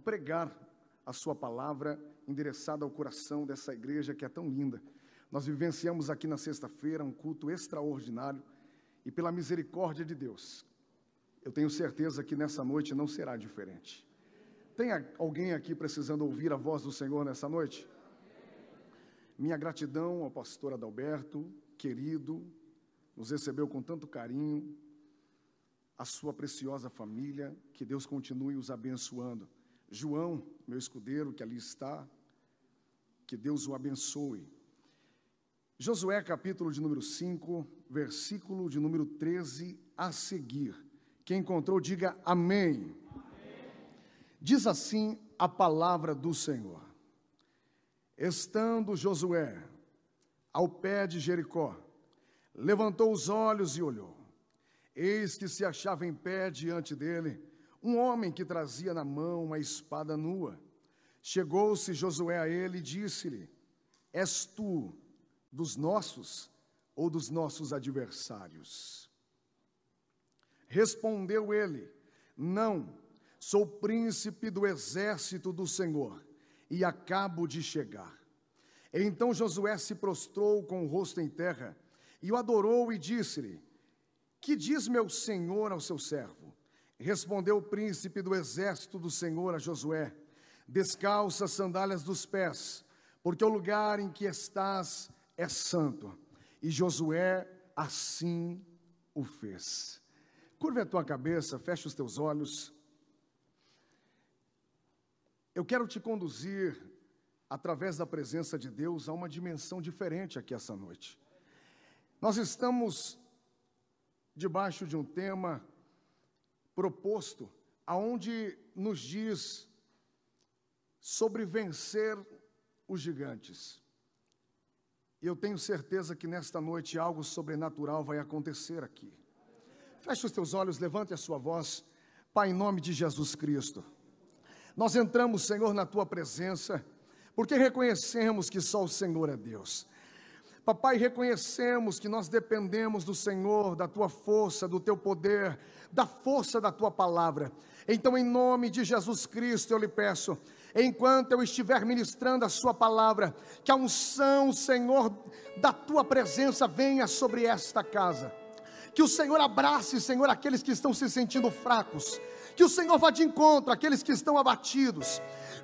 pregar a Sua palavra endereçada ao coração dessa igreja que é tão linda. Nós vivenciamos aqui na sexta-feira um culto extraordinário e, pela misericórdia de Deus, eu tenho certeza que nessa noite não será diferente. Tem alguém aqui precisando ouvir a voz do Senhor nessa noite? Minha gratidão ao pastor Adalberto, querido, nos recebeu com tanto carinho, a sua preciosa família, que Deus continue os abençoando. João, meu escudeiro, que ali está, que Deus o abençoe. Josué, capítulo de número 5, versículo de número 13 a seguir. Quem encontrou, diga amém. amém. Diz assim a palavra do Senhor. Estando Josué ao pé de Jericó, levantou os olhos e olhou. Eis que se achava em pé diante dele um homem que trazia na mão uma espada nua. Chegou-se Josué a ele e disse-lhe: És tu dos nossos ou dos nossos adversários? Respondeu ele: Não, sou príncipe do exército do Senhor e acabo de chegar. Então Josué se prostrou com o rosto em terra e o adorou e disse-lhe: Que diz meu senhor ao seu servo? Respondeu o príncipe do exército do Senhor a Josué: Descalça as sandálias dos pés, porque o lugar em que estás é santo. E Josué assim o fez. Curva a tua cabeça, fecha os teus olhos. Eu quero te conduzir, através da presença de Deus, a uma dimensão diferente aqui essa noite. Nós estamos debaixo de um tema proposto, aonde nos diz sobre vencer os gigantes. E eu tenho certeza que nesta noite algo sobrenatural vai acontecer aqui. Feche os teus olhos, levante a sua voz. Pai, em nome de Jesus Cristo. Nós entramos, Senhor, na tua presença, porque reconhecemos que só o Senhor é Deus. Papai, reconhecemos que nós dependemos do Senhor, da tua força, do teu poder, da força da tua palavra. Então, em nome de Jesus Cristo, eu lhe peço, enquanto eu estiver ministrando a Sua palavra, que a unção, Senhor, da Tua presença venha sobre esta casa. Que o Senhor abrace, Senhor, aqueles que estão se sentindo fracos. Que o Senhor vá de encontro àqueles que estão abatidos.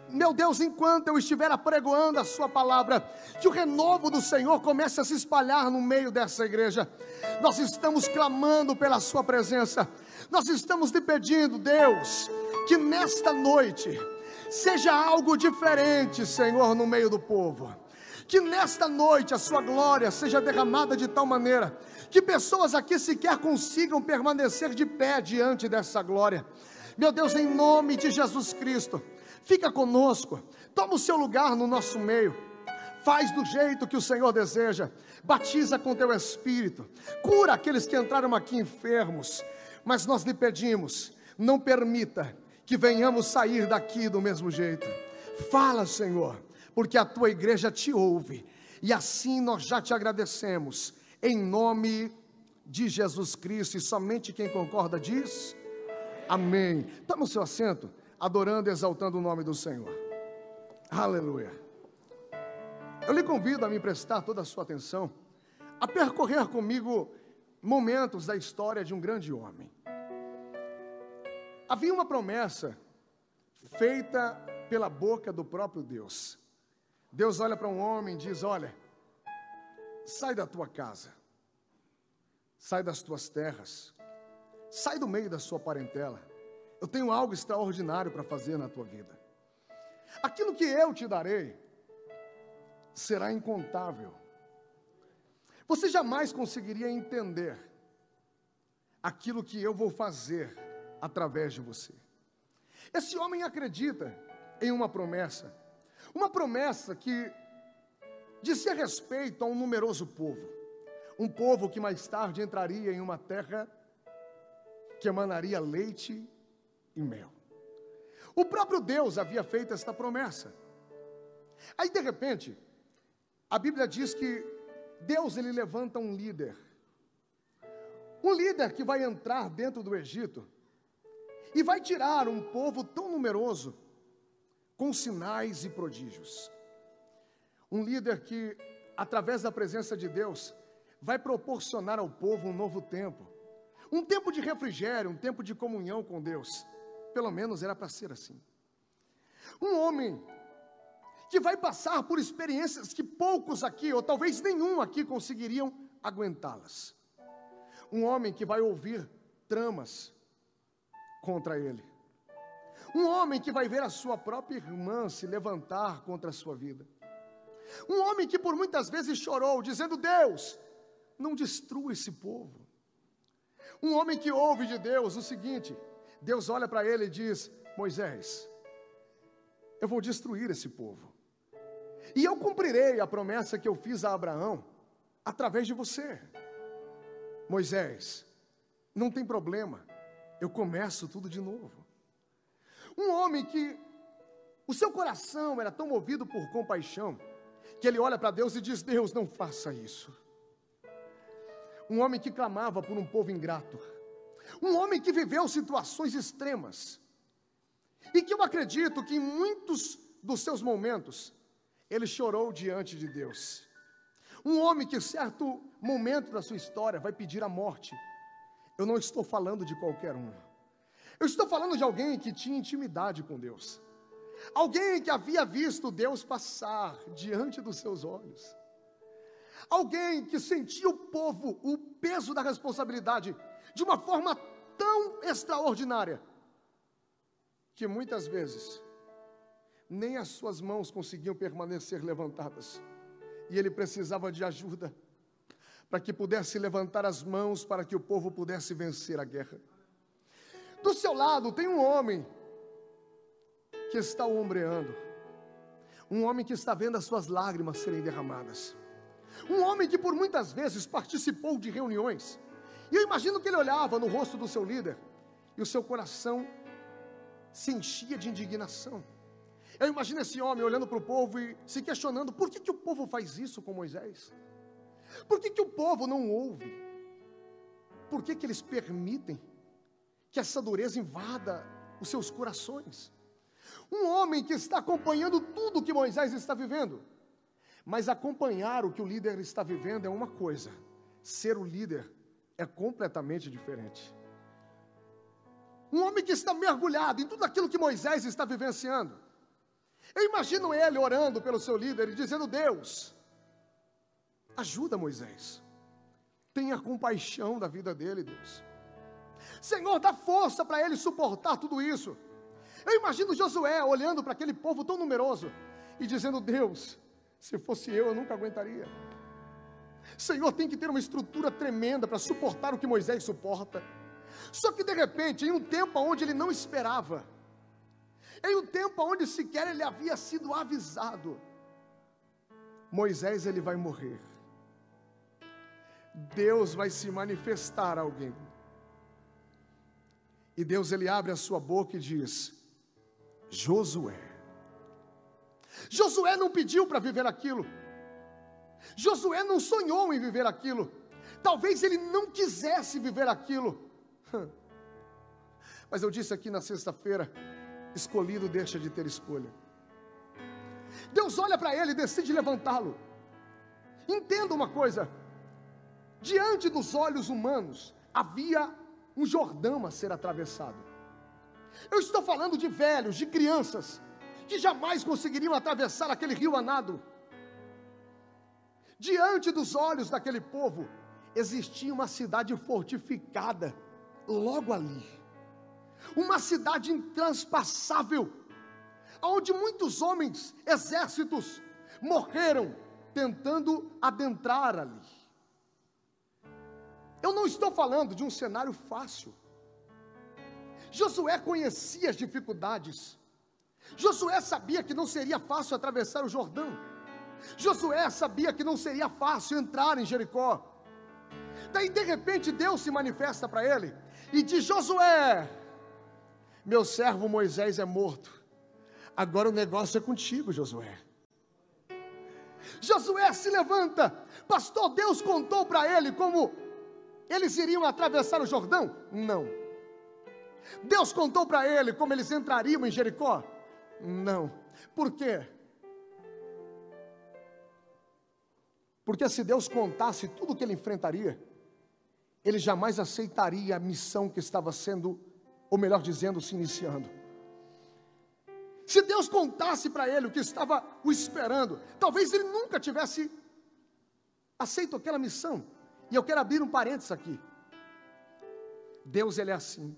Meu Deus, enquanto eu estiver apregoando a Sua palavra, que o renovo do Senhor comece a se espalhar no meio dessa igreja. Nós estamos clamando pela Sua presença. Nós estamos lhe pedindo, Deus, que nesta noite, seja algo diferente, Senhor, no meio do povo. Que nesta noite a sua glória seja derramada de tal maneira que pessoas aqui sequer consigam permanecer de pé diante dessa glória. Meu Deus, em nome de Jesus Cristo, fica conosco, toma o seu lugar no nosso meio. Faz do jeito que o Senhor deseja, batiza com teu espírito, cura aqueles que entraram aqui enfermos, mas nós lhe pedimos, não permita que venhamos sair daqui do mesmo jeito. Fala, Senhor, porque a tua igreja te ouve, e assim nós já te agradecemos, em nome de Jesus Cristo, e somente quem concorda diz: Amém. Toma o seu assento, adorando e exaltando o nome do Senhor. Aleluia. Eu lhe convido a me prestar toda a sua atenção, a percorrer comigo momentos da história de um grande homem. Havia uma promessa feita pela boca do próprio Deus. Deus olha para um homem e diz: Olha, sai da tua casa, sai das tuas terras, sai do meio da sua parentela. Eu tenho algo extraordinário para fazer na tua vida. Aquilo que eu te darei será incontável. Você jamais conseguiria entender aquilo que eu vou fazer através de você. Esse homem acredita em uma promessa, uma promessa que dizia respeito a um numeroso povo, um povo que mais tarde entraria em uma terra que emanaria leite e mel. O próprio Deus havia feito esta promessa. Aí de repente, a Bíblia diz que Deus ele levanta um líder. Um líder que vai entrar dentro do Egito e vai tirar um povo tão numeroso com sinais e prodígios. Um líder que, através da presença de Deus, vai proporcionar ao povo um novo tempo. Um tempo de refrigério, um tempo de comunhão com Deus. Pelo menos era para ser assim. Um homem que vai passar por experiências que poucos aqui, ou talvez nenhum aqui, conseguiriam aguentá-las. Um homem que vai ouvir tramas contra ele. Um homem que vai ver a sua própria irmã se levantar contra a sua vida. Um homem que por muitas vezes chorou, dizendo: Deus, não destrua esse povo. Um homem que ouve de Deus o seguinte: Deus olha para ele e diz: Moisés, eu vou destruir esse povo. E eu cumprirei a promessa que eu fiz a Abraão através de você. Moisés, não tem problema, eu começo tudo de novo. Um homem que o seu coração era tão movido por compaixão, que ele olha para Deus e diz: Deus, não faça isso. Um homem que clamava por um povo ingrato, um homem que viveu situações extremas, e que eu acredito que em muitos dos seus momentos, ele chorou diante de Deus. Um homem que, em certo momento da sua história, vai pedir a morte. Eu não estou falando de qualquer um. Eu estou falando de alguém que tinha intimidade com Deus. Alguém que havia visto Deus passar diante dos seus olhos. Alguém que sentia o povo, o peso da responsabilidade, de uma forma tão extraordinária, que muitas vezes nem as suas mãos conseguiam permanecer levantadas, e ele precisava de ajuda para que pudesse levantar as mãos para que o povo pudesse vencer a guerra. Do seu lado tem um homem que está ombreando, um homem que está vendo as suas lágrimas serem derramadas, um homem que por muitas vezes participou de reuniões, e eu imagino que ele olhava no rosto do seu líder e o seu coração se enchia de indignação. Eu imagino esse homem olhando para o povo e se questionando: por que, que o povo faz isso com Moisés? Por que, que o povo não ouve? Por que, que eles permitem que essa dureza invada os seus corações? Um homem que está acompanhando tudo que Moisés está vivendo, mas acompanhar o que o líder está vivendo é uma coisa, ser o líder é completamente diferente. Um homem que está mergulhado em tudo aquilo que Moisés está vivenciando. Eu imagino ele orando pelo seu líder e dizendo: Deus, ajuda Moisés, tenha compaixão da vida dele, Deus. Senhor, dá força para ele suportar tudo isso. Eu imagino Josué olhando para aquele povo tão numeroso e dizendo: Deus, se fosse eu, eu nunca aguentaria. Senhor, tem que ter uma estrutura tremenda para suportar o que Moisés suporta. Só que de repente, em um tempo onde ele não esperava, em um tempo onde sequer ele havia sido avisado, Moisés ele vai morrer. Deus vai se manifestar a alguém. E Deus ele abre a sua boca e diz: Josué. Josué não pediu para viver aquilo. Josué não sonhou em viver aquilo. Talvez ele não quisesse viver aquilo. Mas eu disse aqui na sexta-feira escolhido deixa de ter escolha. Deus olha para ele e decide levantá-lo. Entenda uma coisa: diante dos olhos humanos havia um Jordão a ser atravessado. Eu estou falando de velhos, de crianças, que jamais conseguiriam atravessar aquele rio a nado. Diante dos olhos daquele povo, existia uma cidade fortificada logo ali uma cidade intraspassável, onde muitos homens, exércitos, morreram tentando adentrar ali. Eu não estou falando de um cenário fácil. Josué conhecia as dificuldades. Josué sabia que não seria fácil atravessar o Jordão. Josué sabia que não seria fácil entrar em Jericó. Daí de repente Deus se manifesta para ele e diz: Josué, meu servo Moisés é morto. Agora o negócio é contigo, Josué. Josué se levanta. Pastor, Deus contou para ele como eles iriam atravessar o Jordão? Não. Deus contou para ele como eles entrariam em Jericó? Não. Por quê? Porque se Deus contasse tudo o que ele enfrentaria, ele jamais aceitaria a missão que estava sendo, ou melhor dizendo, se iniciando. Se Deus contasse para ele o que estava o esperando, talvez ele nunca tivesse aceito aquela missão. E eu quero abrir um parênteses aqui. Deus ele é assim.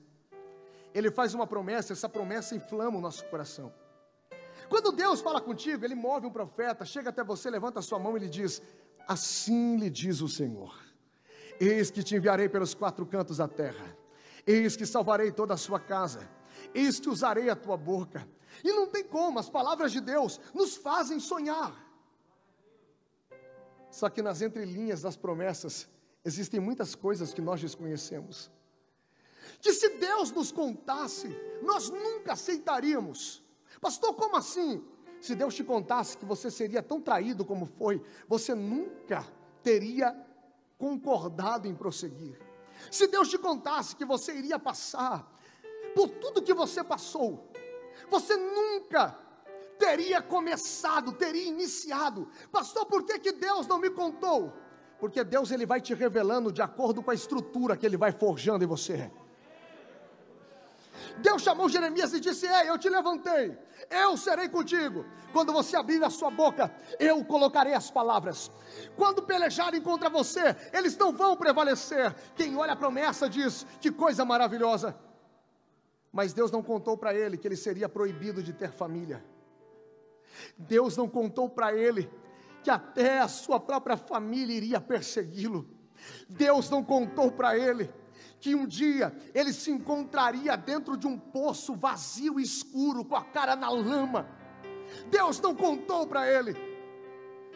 Ele faz uma promessa, essa promessa inflama o nosso coração. Quando Deus fala contigo, ele move um profeta, chega até você, levanta a sua mão e lhe diz: Assim lhe diz o Senhor: Eis que te enviarei pelos quatro cantos da terra, eis que salvarei toda a sua casa, eis que usarei a tua boca. E não tem como, as palavras de Deus nos fazem sonhar. Só que nas entrelinhas das promessas existem muitas coisas que nós desconhecemos. Que se Deus nos contasse, nós nunca aceitaríamos. Pastor, como assim? Se Deus te contasse que você seria tão traído como foi, você nunca teria concordado em prosseguir. Se Deus te contasse que você iria passar por tudo que você passou, você nunca teria começado, teria iniciado. Pastor, por que, que Deus não me contou? Porque Deus ele vai te revelando de acordo com a estrutura que ele vai forjando em você. Deus chamou Jeremias e disse: Ei, eu te levantei, eu serei contigo. Quando você abrir a sua boca, eu colocarei as palavras. Quando pelejarem contra você, eles não vão prevalecer. Quem olha a promessa diz: Que coisa maravilhosa. Mas Deus não contou para ele que ele seria proibido de ter família. Deus não contou para ele que até a sua própria família iria persegui-lo. Deus não contou para ele que um dia ele se encontraria dentro de um poço vazio e escuro, com a cara na lama. Deus não contou para ele.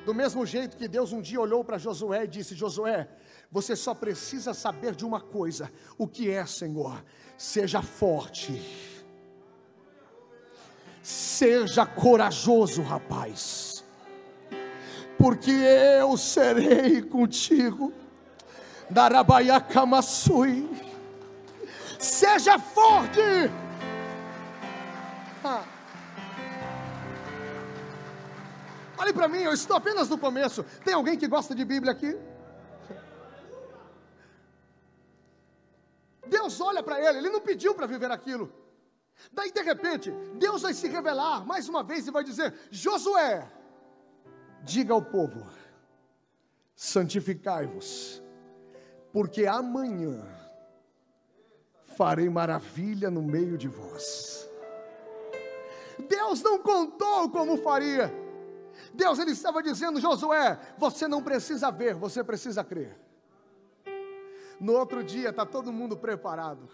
Do mesmo jeito que Deus um dia olhou para Josué e disse: Josué, você só precisa saber de uma coisa: o que é, Senhor? Seja forte, seja corajoso, rapaz, porque eu serei contigo. Darabaiacamassui. Seja forte. Ah. Olhe para mim, eu estou apenas no começo. Tem alguém que gosta de Bíblia aqui? Deus olha para ele, ele não pediu para viver aquilo. Daí de repente, Deus vai se revelar mais uma vez e vai dizer: Josué, diga ao povo, santificai-vos, porque amanhã farei maravilha no meio de vós. Deus não contou como faria. Deus ele estava dizendo, Josué, você não precisa ver, você precisa crer. No outro dia está todo mundo preparado.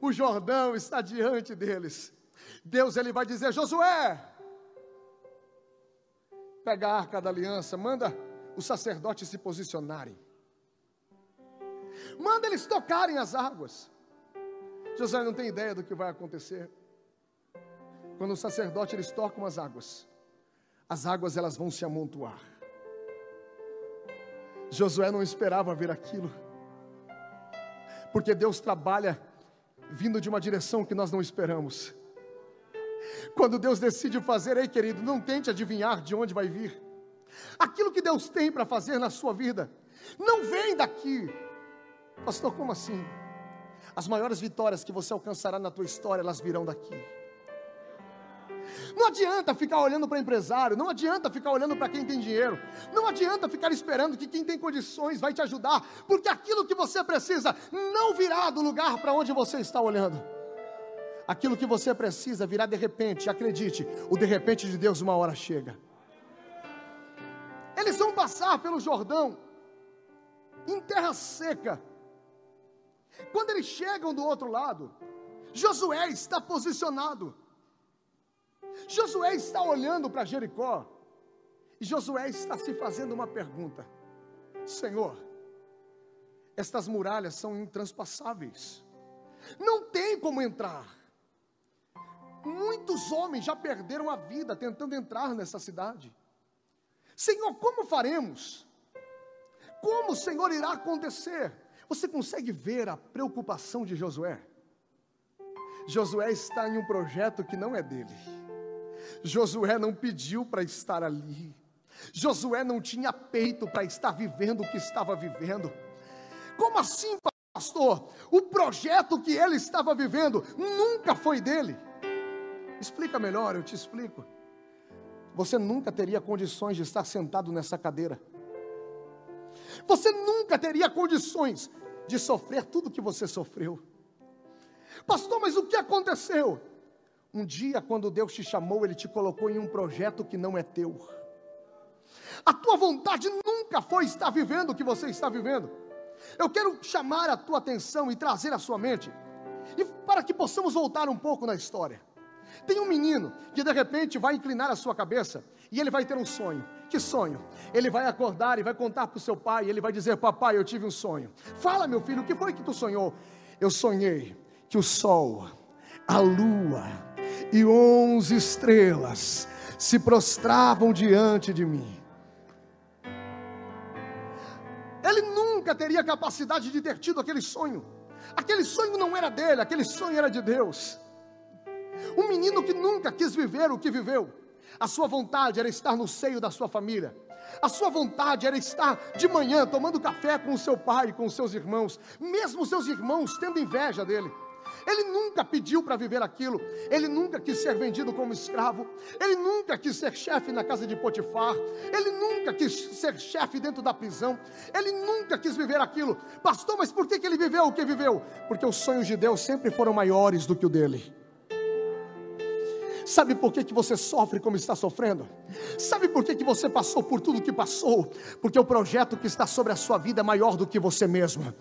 O Jordão está diante deles. Deus ele vai dizer, Josué, pega a arca da aliança, manda os sacerdotes se posicionarem. Manda eles tocarem as águas. José não tem ideia do que vai acontecer. Quando o sacerdote eles tocam as águas, as águas elas vão se amontoar. Josué não esperava ver aquilo. Porque Deus trabalha vindo de uma direção que nós não esperamos. Quando Deus decide fazer, ei querido, não tente adivinhar de onde vai vir. Aquilo que Deus tem para fazer na sua vida, não vem daqui, Pastor, como assim? As maiores vitórias que você alcançará na tua história, elas virão daqui. Não adianta ficar olhando para empresário, não adianta ficar olhando para quem tem dinheiro, não adianta ficar esperando que quem tem condições vai te ajudar, porque aquilo que você precisa não virá do lugar para onde você está olhando. Aquilo que você precisa virá de repente, acredite, o de repente de Deus uma hora chega. Eles vão passar pelo Jordão, em terra seca, quando eles chegam do outro lado, Josué está posicionado. Josué está olhando para Jericó. E Josué está se fazendo uma pergunta: Senhor, estas muralhas são intraspassáveis. Não tem como entrar. Muitos homens já perderam a vida tentando entrar nessa cidade. Senhor, como faremos? Como, Senhor, irá acontecer? Você consegue ver a preocupação de Josué? Josué está em um projeto que não é dele. Josué não pediu para estar ali. Josué não tinha peito para estar vivendo o que estava vivendo. Como assim, pastor? O projeto que ele estava vivendo nunca foi dele. Explica melhor, eu te explico. Você nunca teria condições de estar sentado nessa cadeira. Você nunca teria condições de sofrer tudo que você sofreu. Pastor, mas o que aconteceu? Um dia, quando Deus te chamou, Ele te colocou em um projeto que não é teu. A tua vontade nunca foi estar vivendo o que você está vivendo. Eu quero chamar a tua atenção e trazer à sua mente, e para que possamos voltar um pouco na história. Tem um menino que de repente vai inclinar a sua cabeça e ele vai ter um sonho. Que sonho? Ele vai acordar e vai contar para o seu pai. Ele vai dizer: Papai, eu tive um sonho. Fala, meu filho, o que foi que tu sonhou? Eu sonhei que o sol, a lua e onze estrelas se prostravam diante de mim. Ele nunca teria capacidade de ter tido aquele sonho. Aquele sonho não era dele, aquele sonho era de Deus. Um menino que nunca quis viver o que viveu. A sua vontade era estar no seio da sua família. A sua vontade era estar de manhã tomando café com o seu pai, com os seus irmãos, mesmo seus irmãos tendo inveja dele. Ele nunca pediu para viver aquilo, ele nunca quis ser vendido como escravo, ele nunca quis ser chefe na casa de Potifar, ele nunca quis ser chefe dentro da prisão, ele nunca quis viver aquilo. Pastor, mas por que, que ele viveu o que viveu? Porque os sonhos de Deus sempre foram maiores do que o dele. Sabe por que, que você sofre como está sofrendo? Sabe por que, que você passou por tudo que passou? Porque o projeto que está sobre a sua vida é maior do que você mesmo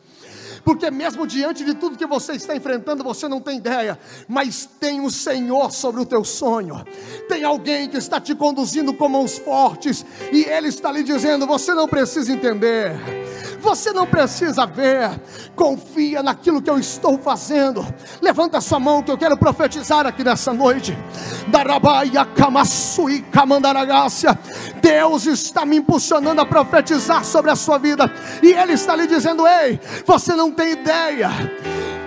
porque mesmo diante de tudo que você está enfrentando, você não tem ideia, mas tem o Senhor sobre o teu sonho, tem alguém que está te conduzindo com mãos fortes, e Ele está lhe dizendo: você não precisa entender, você não precisa ver, confia naquilo que eu estou fazendo. Levanta sua mão que eu quero profetizar aqui nessa noite. Deus está me impulsionando a profetizar sobre a sua vida, e Ele está lhe dizendo: Ei, você não tem ideia.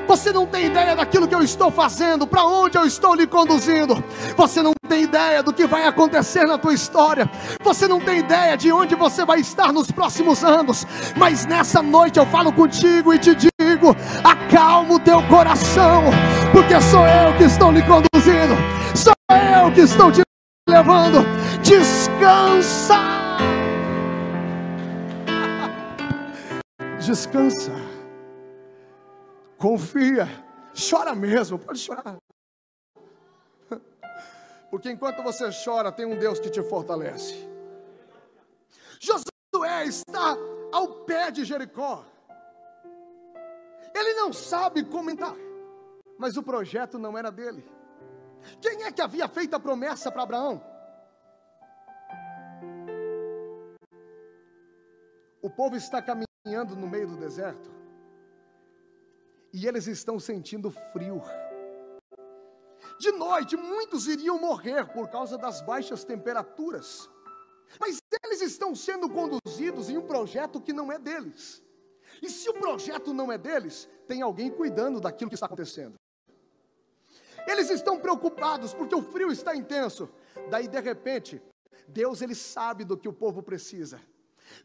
Você não tem ideia daquilo que eu estou fazendo, para onde eu estou lhe conduzindo. Você não tem ideia do que vai acontecer na tua história. Você não tem ideia de onde você vai estar nos próximos anos. Mas nessa noite eu falo contigo e te digo: acalma o teu coração, porque sou eu que estou lhe conduzindo. Sou eu que estou te levando. Descansa. Descansa. Confia. Chora mesmo, pode chorar. Porque enquanto você chora, tem um Deus que te fortalece. Josué está ao pé de Jericó. Ele não sabe como entrar, mas o projeto não era dele. Quem é que havia feito a promessa para Abraão? O povo está caminhando no meio do deserto e eles estão sentindo frio. De noite, muitos iriam morrer por causa das baixas temperaturas, mas eles estão sendo conduzidos em um projeto que não é deles. E se o projeto não é deles, tem alguém cuidando daquilo que está acontecendo. Eles estão preocupados porque o frio está intenso. Daí de repente, Deus ele sabe do que o povo precisa.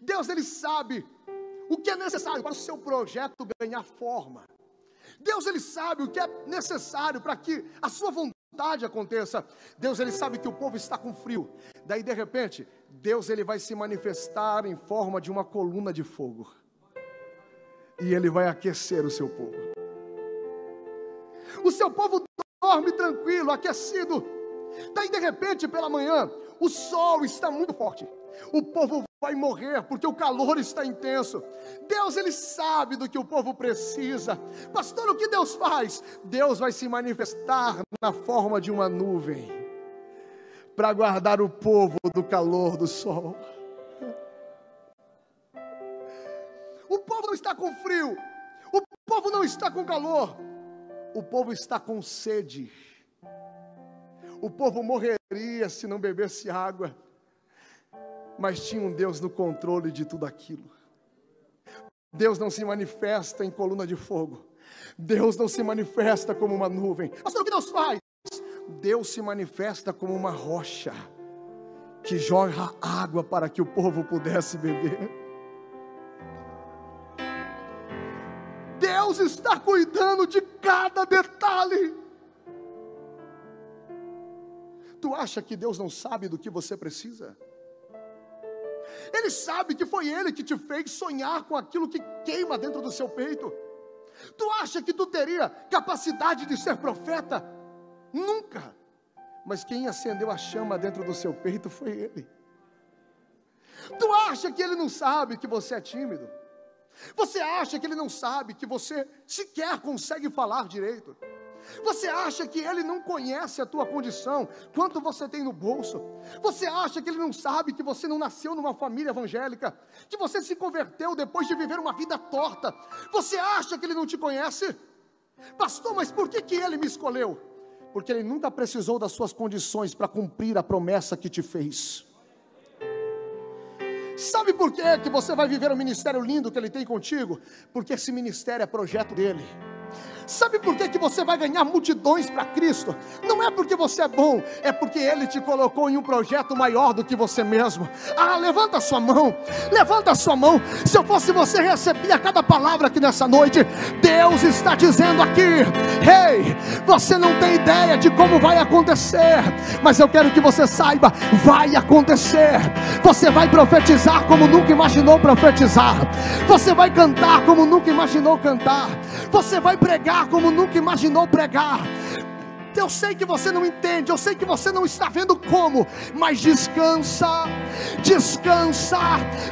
Deus ele sabe o que é necessário para o seu projeto ganhar forma. Deus ele sabe o que é necessário para que a sua vontade aconteça. Deus ele sabe que o povo está com frio. Daí de repente, Deus ele vai se manifestar em forma de uma coluna de fogo. E ele vai aquecer o seu povo. O seu povo dorme tranquilo, aquecido. Daí de repente, pela manhã, o sol está muito forte. O povo vai morrer porque o calor está intenso. Deus ele sabe do que o povo precisa. Pastor, o que Deus faz? Deus vai se manifestar na forma de uma nuvem para guardar o povo do calor do sol. O povo não está com frio. O povo não está com calor. O povo está com sede. O povo morreria se não bebesse água mas tinha um Deus no controle de tudo aquilo. Deus não se manifesta em coluna de fogo. Deus não se manifesta como uma nuvem. Pastor, o que Deus faz? Deus se manifesta como uma rocha que joga água para que o povo pudesse beber. Deus está cuidando de cada detalhe. Tu acha que Deus não sabe do que você precisa? Ele sabe que foi Ele que te fez sonhar com aquilo que queima dentro do seu peito. Tu acha que tu teria capacidade de ser profeta? Nunca. Mas quem acendeu a chama dentro do seu peito foi Ele. Tu acha que Ele não sabe que você é tímido? Você acha que Ele não sabe que você sequer consegue falar direito? Você acha que ele não conhece a tua condição, quanto você tem no bolso? Você acha que ele não sabe que você não nasceu numa família evangélica, que você se converteu depois de viver uma vida torta? Você acha que ele não te conhece? Pastor, mas por que, que ele me escolheu? Porque ele nunca precisou das suas condições para cumprir a promessa que te fez. Sabe por que, que você vai viver o ministério lindo que ele tem contigo? Porque esse ministério é projeto dele. Sabe por que, que você vai ganhar multidões para Cristo? Não é porque você é bom, é porque Ele te colocou em um projeto maior do que você mesmo. Ah, levanta a sua mão, levanta a sua mão. Se eu fosse você, recebia cada palavra aqui nessa noite. Deus está dizendo aqui: Ei, hey, você não tem ideia de como vai acontecer, mas eu quero que você saiba: vai acontecer. Você vai profetizar como nunca imaginou profetizar. Você vai cantar como nunca imaginou cantar. Você vai pregar como nunca imaginou pregar. Eu sei que você não entende, eu sei que você não está vendo como, mas descansa, descansa,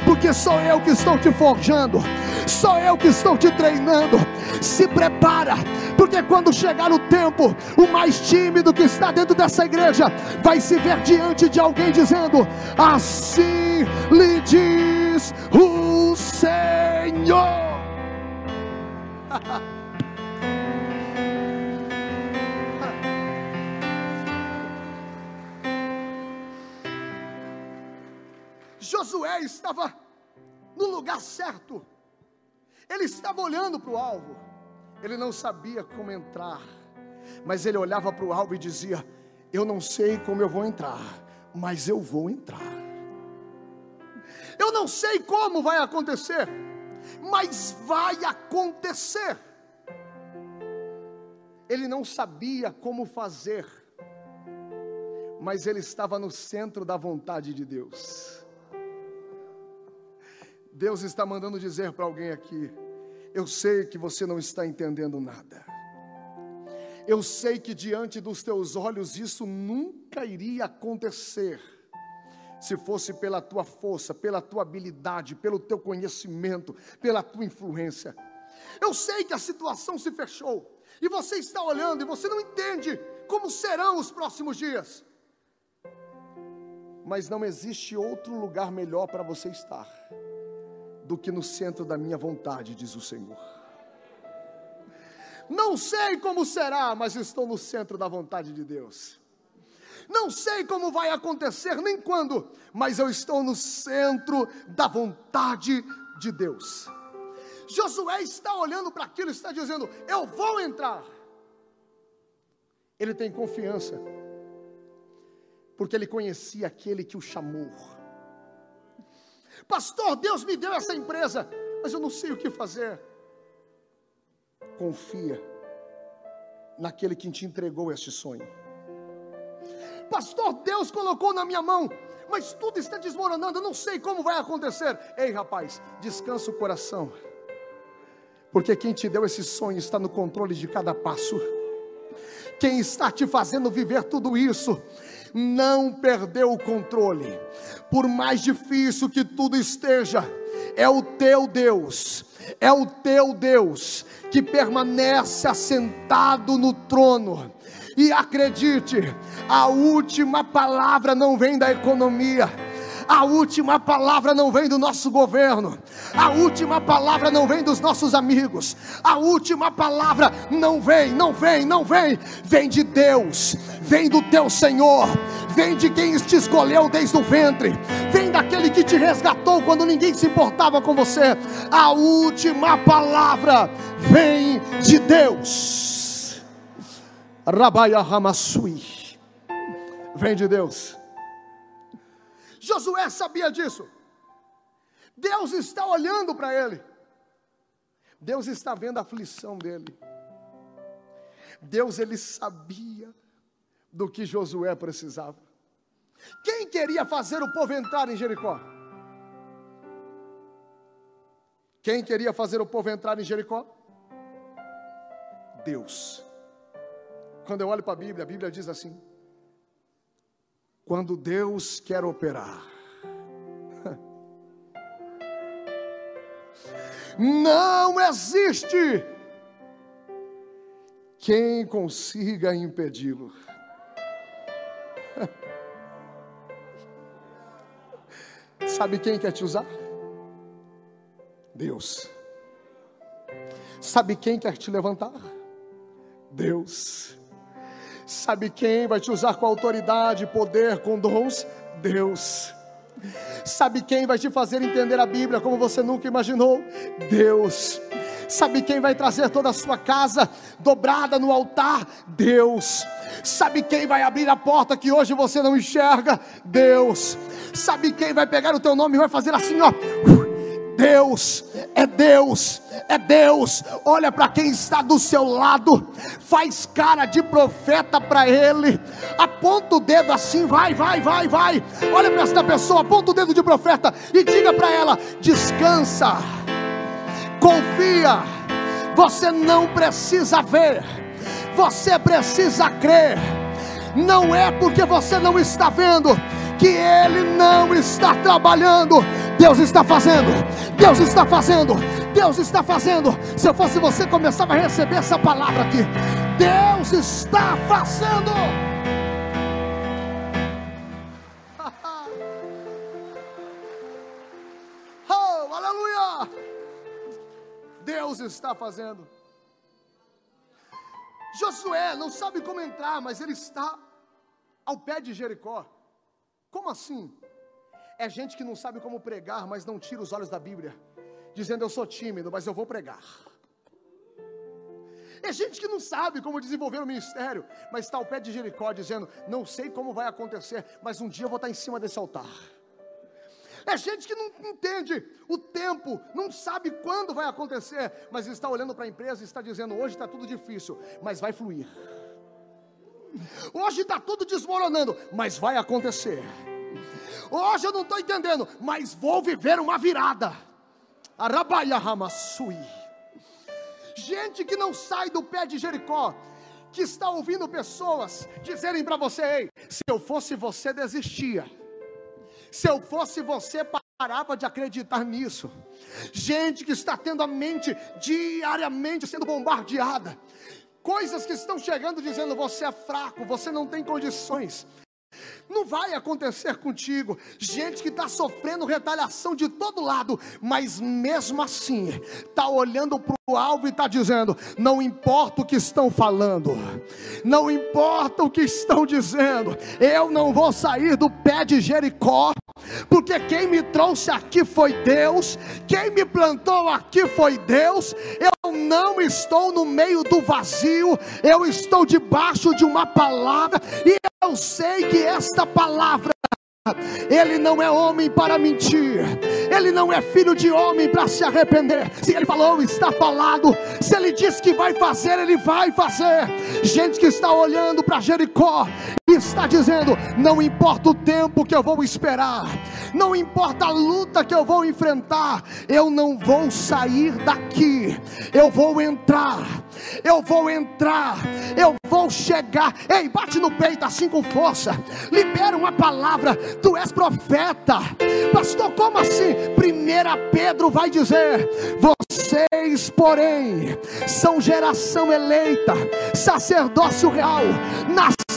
porque sou eu que estou te forjando, sou eu que estou te treinando. Se prepara, porque quando chegar o tempo, o mais tímido que está dentro dessa igreja vai se ver diante de alguém dizendo: Assim lhe diz o Senhor. Josué estava no lugar certo, ele estava olhando para o alvo, ele não sabia como entrar, mas ele olhava para o alvo e dizia: Eu não sei como eu vou entrar, mas eu vou entrar. Eu não sei como vai acontecer, mas vai acontecer. Ele não sabia como fazer, mas ele estava no centro da vontade de Deus. Deus está mandando dizer para alguém aqui: eu sei que você não está entendendo nada. Eu sei que diante dos teus olhos isso nunca iria acontecer se fosse pela tua força, pela tua habilidade, pelo teu conhecimento, pela tua influência. Eu sei que a situação se fechou, e você está olhando e você não entende como serão os próximos dias. Mas não existe outro lugar melhor para você estar do que no centro da minha vontade, diz o Senhor. Não sei como será, mas estou no centro da vontade de Deus. Não sei como vai acontecer, nem quando, mas eu estou no centro da vontade de Deus. Josué está olhando para aquilo e está dizendo: Eu vou entrar. Ele tem confiança, porque ele conhecia aquele que o chamou. Pastor, Deus me deu essa empresa, mas eu não sei o que fazer. Confia naquele que te entregou esse sonho. Pastor, Deus colocou na minha mão, mas tudo está desmoronando, eu não sei como vai acontecer. Ei, rapaz, descansa o coração, porque quem te deu esse sonho está no controle de cada passo. Quem está te fazendo viver tudo isso não perdeu o controle. Por mais difícil que tudo esteja, é o teu Deus, é o teu Deus que permanece assentado no trono. E acredite, a última palavra não vem da economia. A última palavra não vem do nosso governo. A última palavra não vem dos nossos amigos. A última palavra não vem, não vem, não vem. Vem de Deus, vem do teu Senhor, vem de quem te escolheu desde o ventre, vem daquele que te resgatou quando ninguém se importava com você. A última palavra vem de Deus. Rabaia Ramassui. vem de Deus. Josué sabia disso. Deus está olhando para ele. Deus está vendo a aflição dele. Deus ele sabia do que Josué precisava. Quem queria fazer o povo entrar em Jericó? Quem queria fazer o povo entrar em Jericó? Deus. Quando eu olho para a Bíblia, a Bíblia diz assim: quando Deus quer operar, não existe quem consiga impedi-lo. Sabe quem quer te usar? Deus. Sabe quem quer te levantar? Deus. Sabe quem vai te usar com autoridade, poder, com dons? Deus. Sabe quem vai te fazer entender a Bíblia como você nunca imaginou? Deus. Sabe quem vai trazer toda a sua casa dobrada no altar? Deus. Sabe quem vai abrir a porta que hoje você não enxerga? Deus. Sabe quem vai pegar o teu nome e vai fazer assim, ó? Deus, é Deus, é Deus. Olha para quem está do seu lado, faz cara de profeta para ele, aponta o dedo assim, vai, vai, vai, vai. Olha para esta pessoa, aponta o dedo de profeta e diga para ela: descansa, confia. Você não precisa ver, você precisa crer. Não é porque você não está vendo que Ele não está trabalhando, Deus está fazendo, Deus está fazendo, Deus está fazendo. Se eu fosse você, começava a receber essa palavra aqui: Deus está fazendo. oh, aleluia! Deus está fazendo. Josué não sabe como entrar, mas ele está ao pé de Jericó. Como assim? É gente que não sabe como pregar, mas não tira os olhos da Bíblia, dizendo eu sou tímido, mas eu vou pregar. É gente que não sabe como desenvolver o ministério, mas está ao pé de Jericó dizendo: Não sei como vai acontecer, mas um dia eu vou estar em cima desse altar. É gente que não entende o tempo, não sabe quando vai acontecer, mas está olhando para a empresa e está dizendo: Hoje está tudo difícil, mas vai fluir. Hoje está tudo desmoronando, mas vai acontecer. Hoje eu não estou entendendo, mas vou viver uma virada. Arabaia Ramassui. Gente que não sai do pé de Jericó, que está ouvindo pessoas dizerem para você: Ei, se eu fosse você, desistia. Se eu fosse você, parava de acreditar nisso. Gente que está tendo a mente diariamente sendo bombardeada coisas que estão chegando dizendo você é fraco, você não tem condições. Não vai acontecer contigo. Gente que está sofrendo retaliação de todo lado, mas mesmo assim está olhando para o alvo e está dizendo: não importa o que estão falando, não importa o que estão dizendo, eu não vou sair do pé de Jericó porque quem me trouxe aqui foi Deus, quem me plantou aqui foi Deus. Eu não estou no meio do vazio, eu estou debaixo de uma palavra, e eu sei que esta palavra ele não é homem para mentir, ele não é filho de homem para se arrepender. Se ele falou, está falado. Se ele disse que vai fazer, ele vai fazer. Gente que está olhando para Jericó está dizendo: não importa o tempo que eu vou esperar, não importa a luta que eu vou enfrentar, eu não vou sair daqui, eu vou entrar, eu vou entrar, eu vou chegar. Ei, bate no peito assim com força, libera uma palavra tu és profeta. Pastor, como assim? Primeira Pedro vai dizer: vocês, porém, são geração eleita, sacerdócio real,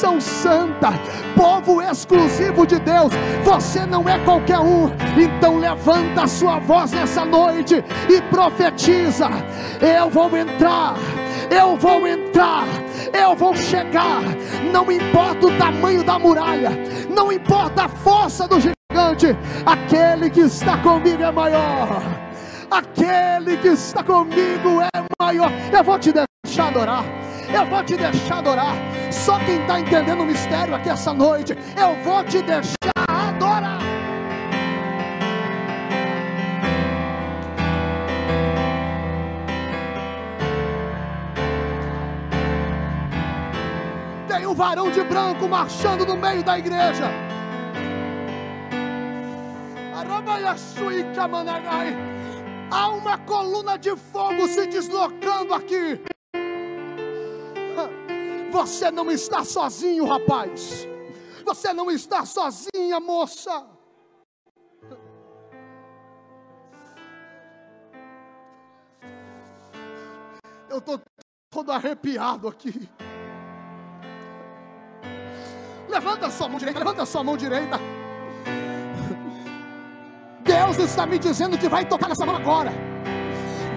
nação santa, povo exclusivo de Deus. Você não é qualquer um. Então levanta a sua voz nessa noite e profetiza: eu vou entrar eu vou entrar, eu vou chegar, não importa o tamanho da muralha, não importa a força do gigante, aquele que está comigo é maior. Aquele que está comigo é maior. Eu vou te deixar adorar. Eu vou te deixar adorar. Só quem está entendendo o mistério aqui essa noite, eu vou te deixar adorar. Tem um varão de branco marchando no meio da igreja. Há uma coluna de fogo se deslocando aqui. Você não está sozinho, rapaz. Você não está sozinha, moça. Eu estou todo arrepiado aqui. Levanta sua mão direita, levanta sua mão direita. Deus está me dizendo que vai tocar nessa mão agora.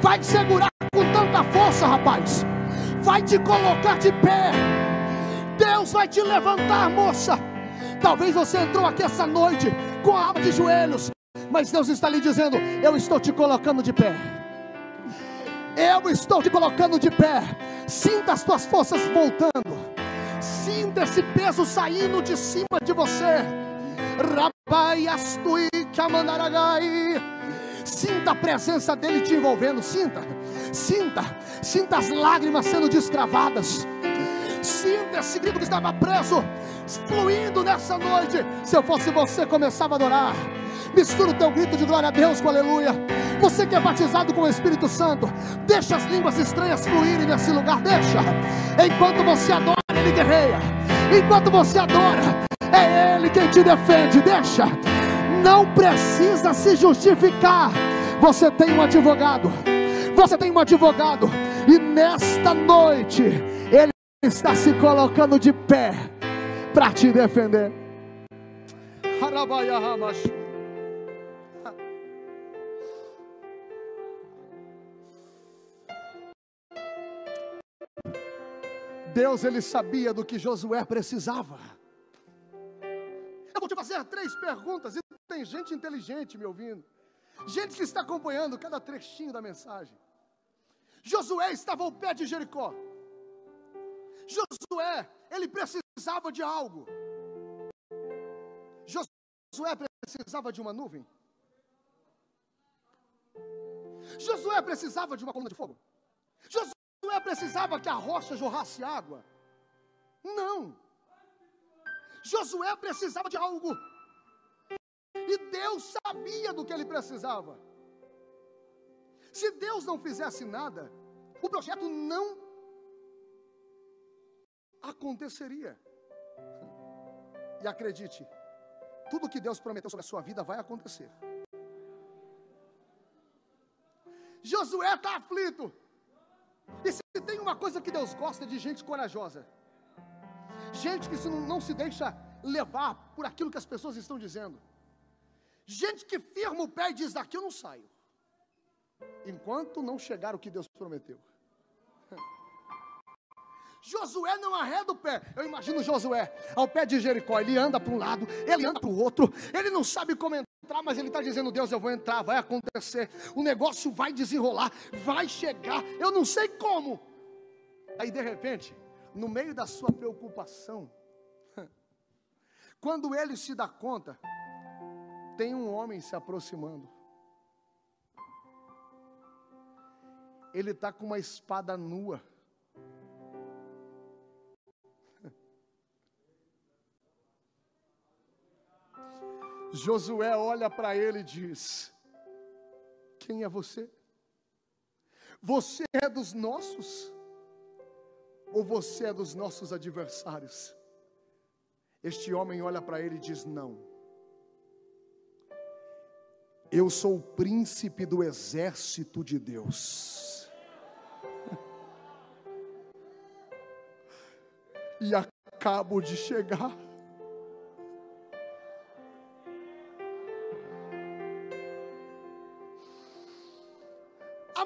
Vai segurar com tanta força, rapaz. Vai te colocar de pé. Deus vai te levantar, moça. Talvez você entrou aqui essa noite com a alma de joelhos, mas Deus está lhe dizendo: Eu estou te colocando de pé. Eu estou te colocando de pé. Sinta as tuas forças voltando. Sinta esse peso saindo de cima de você. Rabaiastui Kamandaragai. Sinta a presença dele te envolvendo. Sinta, sinta, sinta as lágrimas sendo descravadas. Sinta esse grito que estava preso, fluindo nessa noite. Se eu fosse você, começava a adorar. Mistura o teu grito de glória a Deus com aleluia. Você que é batizado com o Espírito Santo, deixa as línguas estranhas fluírem nesse lugar. Deixa. Enquanto você adora, Ele guerreia. Enquanto você adora, é Ele quem te defende. Deixa. Não precisa se justificar. Você tem um advogado. Você tem um advogado. E nesta noite, Ele está se colocando de pé para te defender. Deus ele sabia do que Josué precisava. Eu vou te fazer três perguntas e tem gente inteligente me ouvindo. Gente que está acompanhando cada trechinho da mensagem. Josué estava ao pé de Jericó. Josué, ele precisava de algo. Josué precisava de uma nuvem. Josué precisava de uma coluna de fogo. Josué precisava que a rocha jorrasse água. Não. Josué precisava de algo. E Deus sabia do que ele precisava. Se Deus não fizesse nada, o projeto não aconteceria. E acredite, tudo que Deus prometeu sobre a sua vida vai acontecer. Josué está aflito. E se tem uma coisa que Deus gosta de gente corajosa, gente que não se deixa levar por aquilo que as pessoas estão dizendo, gente que firma o pé e diz: daqui eu não saio, enquanto não chegar o que Deus prometeu. Josué não arreda o pé. Eu imagino Josué ao pé de Jericó. Ele anda para um lado, ele anda para o outro. Ele não sabe como entrar, mas ele está dizendo: Deus, eu vou entrar, vai acontecer. O negócio vai desenrolar, vai chegar. Eu não sei como. Aí de repente, no meio da sua preocupação, quando ele se dá conta, tem um homem se aproximando. Ele está com uma espada nua. Josué olha para ele e diz: Quem é você? Você é dos nossos? Ou você é dos nossos adversários? Este homem olha para ele e diz: Não. Eu sou o príncipe do exército de Deus. E acabo de chegar.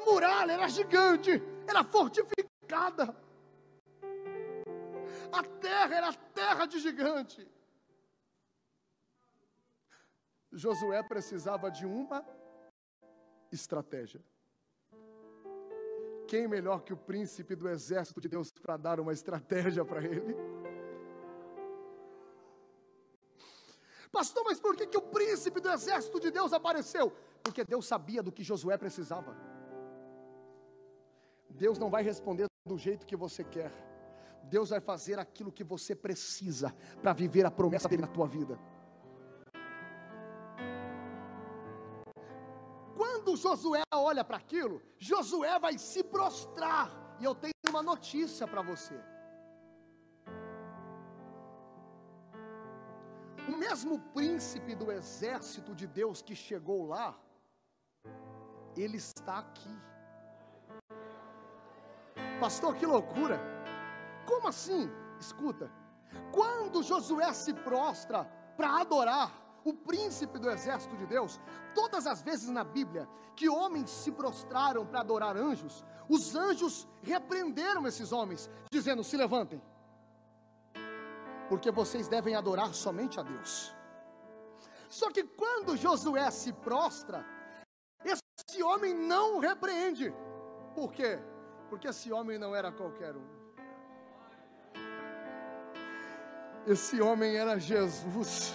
muralha era gigante, era fortificada. A terra era terra de gigante. Josué precisava de uma estratégia. quem melhor que o príncipe do exército de Deus para dar uma estratégia para ele? Pastor, mas por que, que o príncipe do exército de Deus apareceu? Porque Deus sabia do que Josué precisava. Deus não vai responder do jeito que você quer. Deus vai fazer aquilo que você precisa para viver a promessa dele na tua vida. Quando Josué olha para aquilo, Josué vai se prostrar. E eu tenho uma notícia para você. O mesmo príncipe do exército de Deus que chegou lá, ele está aqui. Pastor, que loucura! Como assim? Escuta, quando Josué se prostra para adorar o príncipe do exército de Deus, todas as vezes na Bíblia que homens se prostraram para adorar anjos, os anjos repreenderam esses homens, dizendo: se levantem, porque vocês devem adorar somente a Deus. Só que quando Josué se prostra, esse homem não repreende. Por quê? Porque esse homem não era qualquer um. Esse homem era Jesus.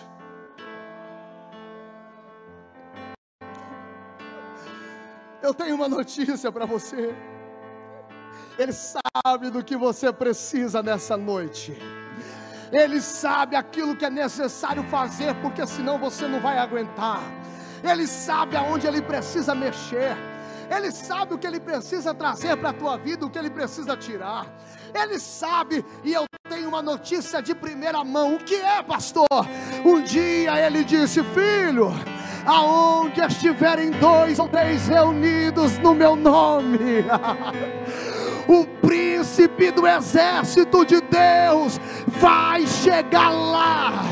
Eu tenho uma notícia para você. Ele sabe do que você precisa nessa noite. Ele sabe aquilo que é necessário fazer, porque senão você não vai aguentar. Ele sabe aonde ele precisa mexer. Ele sabe o que ele precisa trazer para a tua vida, o que ele precisa tirar. Ele sabe, e eu tenho uma notícia de primeira mão. O que é, pastor? Um dia ele disse: Filho, aonde estiverem dois ou três reunidos no meu nome. o príncipe do exército de Deus vai chegar lá,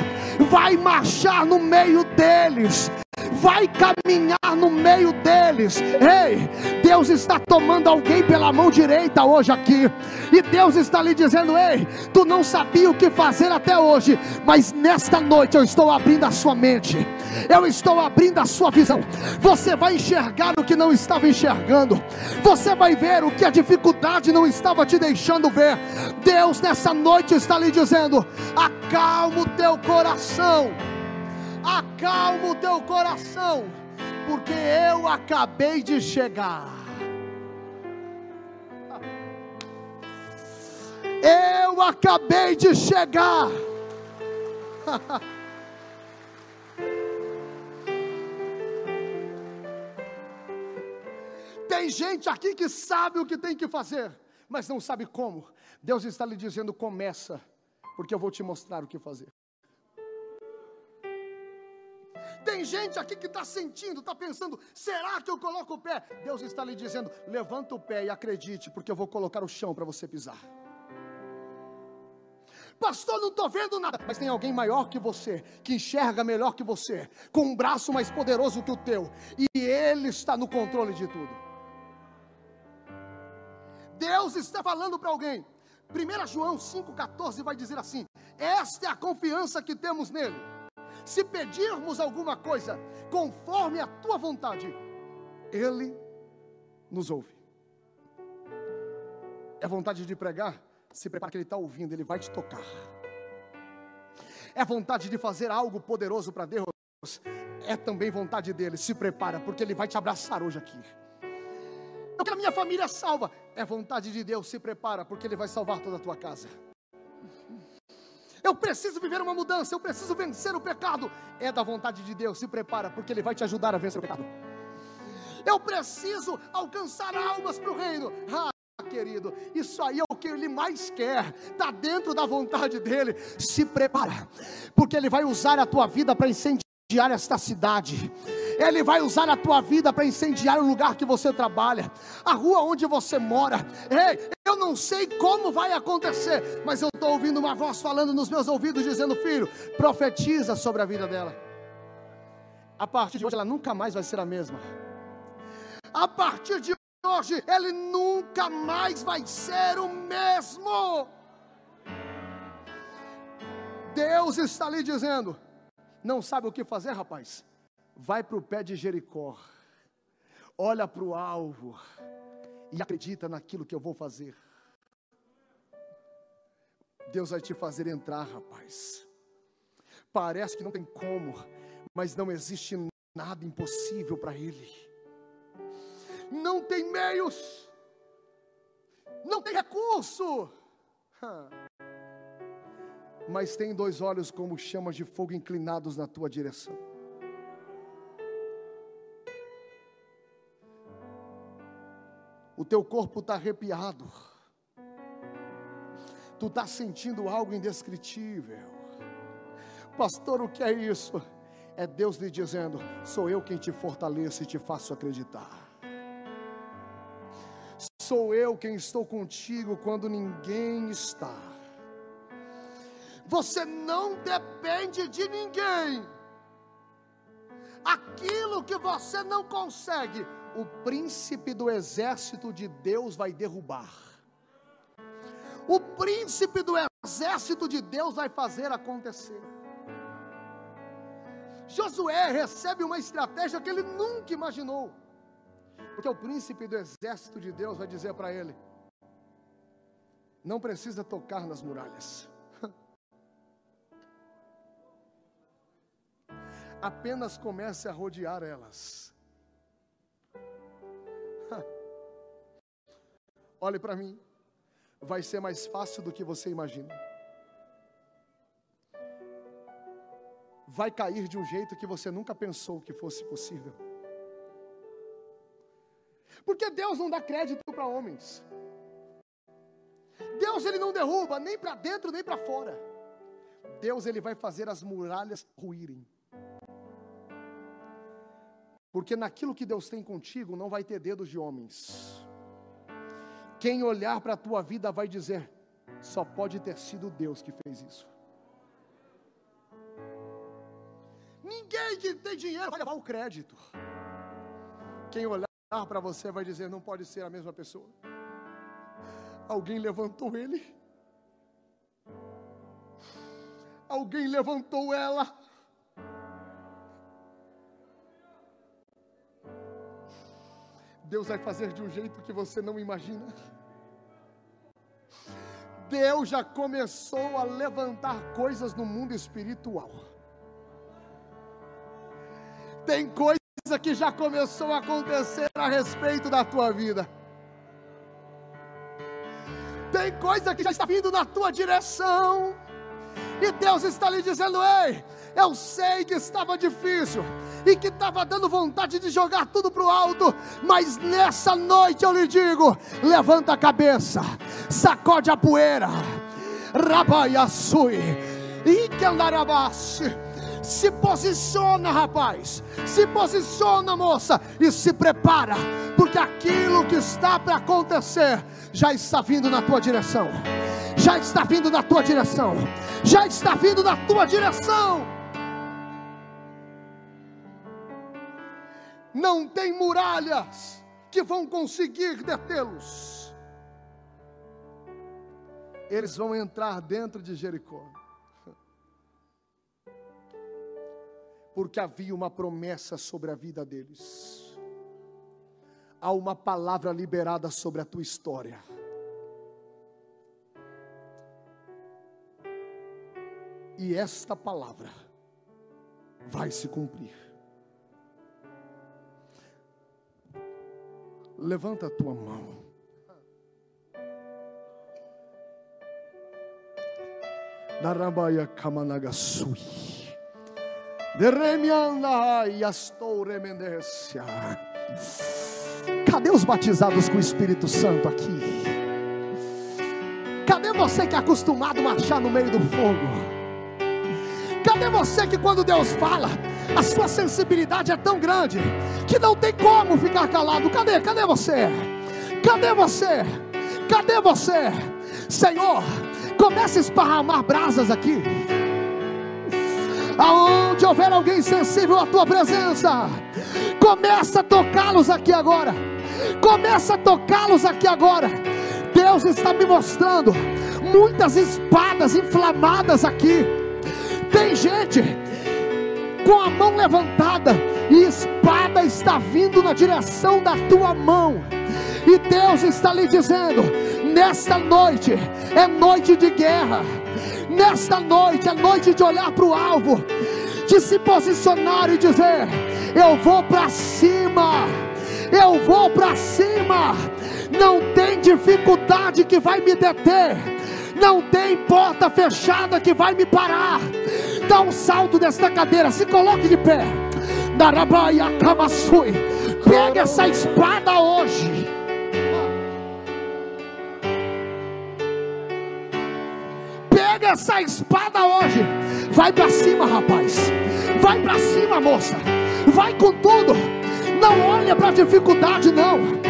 vai marchar no meio deles, vai caminhar no meio deles. Ei, Deus está tomando alguém pela mão direita hoje aqui, e Deus está lhe dizendo: Ei, tu não sabia o que fazer até hoje, mas nesta noite eu estou abrindo a sua mente, eu estou abrindo a sua visão. Você vai enxergar o que não estava enxergando, você vai ver o que a dificuldade não estava te deixando ver. Deus nessa noite está lhe dizendo: acalma o teu coração acalma o teu coração, porque eu acabei de chegar. Eu acabei de chegar. Tem gente aqui que sabe o que tem que fazer, mas não sabe como. Deus está lhe dizendo: começa, porque eu vou te mostrar o que fazer. Tem gente aqui que está sentindo, está pensando: será que eu coloco o pé? Deus está lhe dizendo: levanta o pé e acredite, porque eu vou colocar o chão para você pisar. Pastor, não estou vendo nada. Mas tem alguém maior que você, que enxerga melhor que você, com um braço mais poderoso que o teu, e Ele está no controle de tudo. Deus está falando para alguém. 1 João 5,14 vai dizer assim: Esta é a confiança que temos nele se pedirmos alguma coisa conforme a tua vontade, Ele nos ouve. É vontade de pregar? Se prepara que Ele está ouvindo, Ele vai te tocar. É vontade de fazer algo poderoso para Deus? É também vontade dele. Se prepara, porque Ele vai te abraçar hoje aqui. Eu quero a minha família salva. É vontade de Deus. Se prepara, porque Ele vai salvar toda a tua casa. Eu preciso viver uma mudança, eu preciso vencer o pecado. É da vontade de Deus, se prepara, porque Ele vai te ajudar a vencer o pecado. Eu preciso alcançar almas para o reino. Ah, querido, isso aí é o que Ele mais quer, está dentro da vontade dEle. Se prepara, porque Ele vai usar a tua vida para incendiar esta cidade. Ele vai usar a tua vida para incendiar o lugar que você trabalha, a rua onde você mora. Ei, eu não sei como vai acontecer, mas eu estou ouvindo uma voz falando nos meus ouvidos, dizendo: Filho, profetiza sobre a vida dela. A partir de hoje, ela nunca mais vai ser a mesma. A partir de hoje, ele nunca mais vai ser o mesmo. Deus está lhe dizendo: não sabe o que fazer, rapaz? Vai para o pé de Jericó, olha para o alvo e acredita naquilo que eu vou fazer. Deus vai te fazer entrar, rapaz. Parece que não tem como, mas não existe nada impossível para Ele. Não tem meios, não tem recurso, mas tem dois olhos como chamas de fogo inclinados na tua direção. O teu corpo está arrepiado tu está sentindo algo indescritível. Pastor, o que é isso? É Deus lhe dizendo: sou eu quem te fortaleço e te faço acreditar. Sou eu quem estou contigo quando ninguém está. Você não depende de ninguém. Aquilo que você não consegue, o príncipe do exército de Deus vai derrubar o príncipe do exército de Deus vai fazer acontecer. Josué recebe uma estratégia que ele nunca imaginou, porque o príncipe do exército de Deus vai dizer para ele: não precisa tocar nas muralhas, apenas comece a rodear elas. Olhe para mim vai ser mais fácil do que você imagina. Vai cair de um jeito que você nunca pensou que fosse possível. Porque Deus não dá crédito para homens. Deus ele não derruba nem para dentro nem para fora. Deus ele vai fazer as muralhas ruírem. Porque naquilo que Deus tem contigo não vai ter dedos de homens. Quem olhar para a tua vida vai dizer: só pode ter sido Deus que fez isso. Ninguém que tem dinheiro vai levar o crédito. Quem olhar para você vai dizer: não pode ser a mesma pessoa. Alguém levantou ele. Alguém levantou ela. Deus vai fazer de um jeito que você não imagina. Deus já começou a levantar coisas no mundo espiritual. Tem coisa que já começou a acontecer a respeito da tua vida. Tem coisa que já está vindo na tua direção. E Deus está lhe dizendo: Ei, eu sei que estava difícil e que estava dando vontade de jogar tudo para o alto, mas nessa noite eu lhe digo: levanta a cabeça, sacode a poeira, rabaiaçui, e que andarabaste. Se posiciona, rapaz. Se posiciona, moça. E se prepara. Porque aquilo que está para acontecer já está vindo na tua direção. Já está vindo na tua direção. Já está vindo na tua direção. Não tem muralhas que vão conseguir detê-los. Eles vão entrar dentro de Jericó. Porque havia uma promessa sobre a vida deles. Há uma palavra liberada sobre a tua história. E esta palavra vai se cumprir. Levanta a tua mão. Narabaya Kamanagasui. Cadê os batizados com o Espírito Santo aqui? Cadê você que é acostumado a marchar no meio do fogo? Cadê você que quando Deus fala, a sua sensibilidade é tão grande que não tem como ficar calado? Cadê? Cadê você? Cadê você? Cadê você? Senhor, comece a esparramar brasas aqui. Aonde houver alguém sensível à tua presença, começa a tocá-los aqui agora. Começa a tocá-los aqui agora. Deus está me mostrando muitas espadas inflamadas aqui tem gente com a mão levantada e espada está vindo na direção da tua mão. E Deus está lhe dizendo: nesta noite é noite de guerra, nesta noite é noite de olhar para o alvo, de se posicionar e dizer: Eu vou para cima, eu vou para cima. Não tem dificuldade que vai me deter, não tem porta fechada que vai me parar. Dá um salto desta cadeira, se coloque de pé. Darabaia pega essa espada hoje. Pega essa espada hoje. Vai para cima, rapaz. Vai para cima, moça. Vai com tudo. Não olha para a dificuldade, não.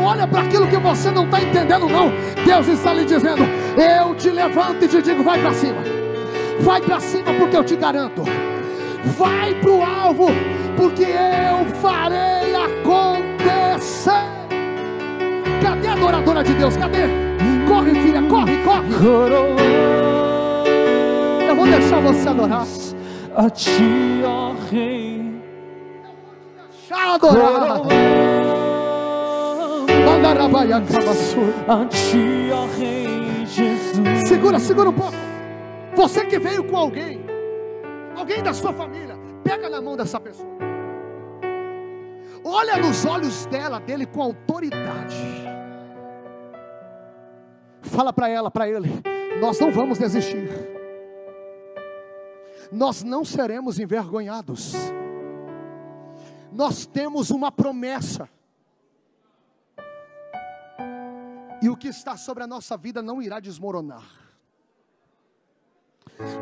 Não olha para aquilo que você não está entendendo, não. Deus está lhe dizendo: Eu te levanto e te digo: vai para cima. Vai para cima, porque eu te garanto. Vai para o alvo, porque eu farei acontecer. Cadê a adoradora de Deus? Cadê? Corre, filha, corre, corre. Eu vou deixar você adorar. A ti, ó Rei. Deixar adorar. A ti, ó Rei Jesus. Segura, segura um pouco. Você que veio com alguém, alguém da sua família, pega na mão dessa pessoa. Olha nos olhos dela, dele com autoridade. Fala para ela, para ele, nós não vamos desistir. Nós não seremos envergonhados. Nós temos uma promessa. E o que está sobre a nossa vida não irá desmoronar.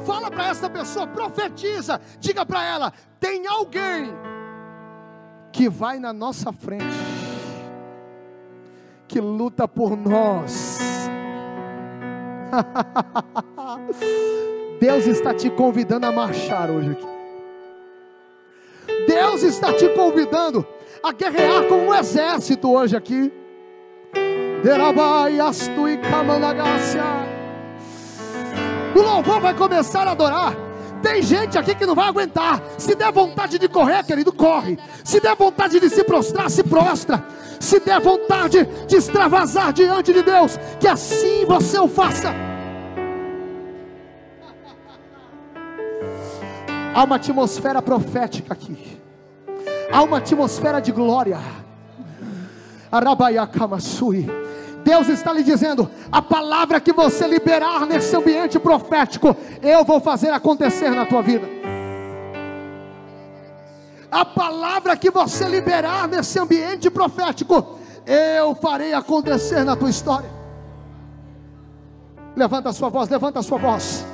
Fala para essa pessoa, profetiza, diga para ela: tem alguém que vai na nossa frente, que luta por nós. Deus está te convidando a marchar hoje aqui. Deus está te convidando a guerrear como um exército hoje aqui. O louvor vai começar a adorar. Tem gente aqui que não vai aguentar. Se der vontade de correr, querido, corre. Se der vontade de se prostrar, se prostra. Se der vontade de extravasar diante de Deus, que assim você o faça. Há uma atmosfera profética aqui. Há uma atmosfera de glória. Arabayakamasui. Deus está lhe dizendo: a palavra que você liberar nesse ambiente profético, eu vou fazer acontecer na tua vida. A palavra que você liberar nesse ambiente profético, eu farei acontecer na tua história. Levanta a sua voz, levanta a sua voz.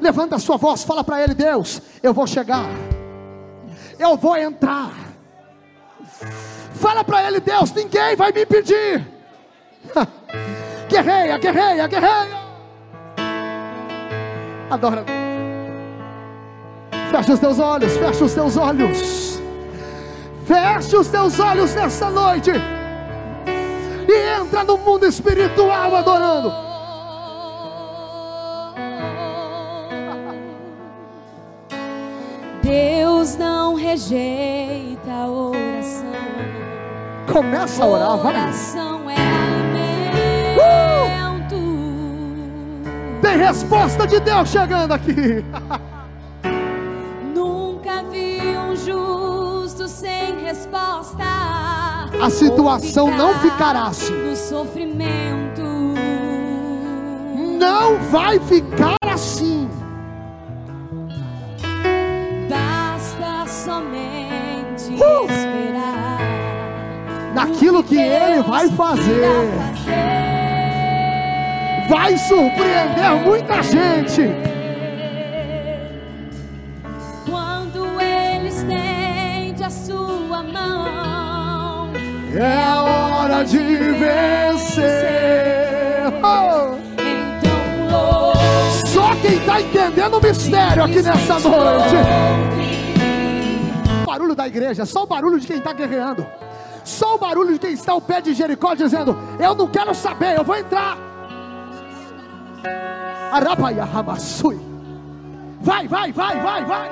Levanta a sua voz, fala para ele: Deus, eu vou chegar, eu vou entrar. Fala para ele: Deus, ninguém vai me impedir. Guerreia, guerreia, guerreia. Adora. Fecha os teus olhos, fecha os teus olhos. Fecha os teus olhos nessa noite. E entra no mundo espiritual adorando. Deus não rejeita a oração. Começa a orar, vai. Oração Tem resposta de Deus chegando aqui. Nunca vi um justo sem resposta. A situação não ficará assim. No sofrimento. Não vai ficar assim. Basta somente Uh! esperar. Naquilo que Ele vai fazer. Vai surpreender muita gente. Quando Ele estende a sua mão. É a hora de vencer. Oh! Então. Só quem está entendendo o mistério aqui nessa noite. O barulho da igreja, só o barulho de quem está guerreando. Só o barulho de quem está ao pé de Jericó dizendo: Eu não quero saber, eu vou entrar. Vai, vai, vai, vai, vai.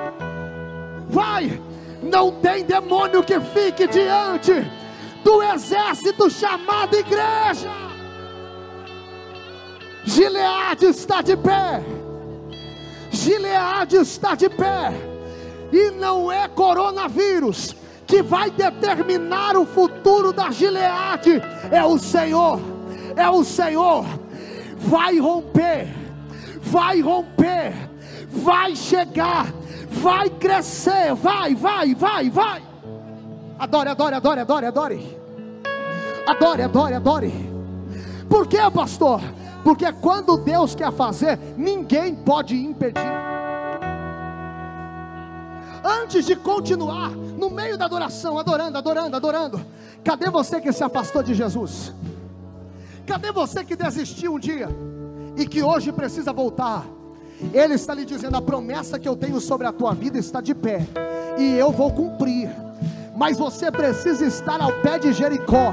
Vai. Não tem demônio que fique diante do exército chamado igreja. Gileade está de pé. Gileade está de pé. E não é coronavírus que vai determinar o futuro da Gileade, é o Senhor, é o Senhor. Vai romper, vai romper, vai chegar, vai crescer, vai, vai, vai, vai. Adore, adore, adore, adore, adore. Adore, adore, adore. Por que, pastor? Porque quando Deus quer fazer, ninguém pode impedir. Antes de continuar no meio da adoração, adorando, adorando, adorando, cadê você que se afastou de Jesus? Cadê você que desistiu um dia e que hoje precisa voltar? Ele está lhe dizendo: a promessa que eu tenho sobre a tua vida está de pé, e eu vou cumprir. Mas você precisa estar ao pé de Jericó.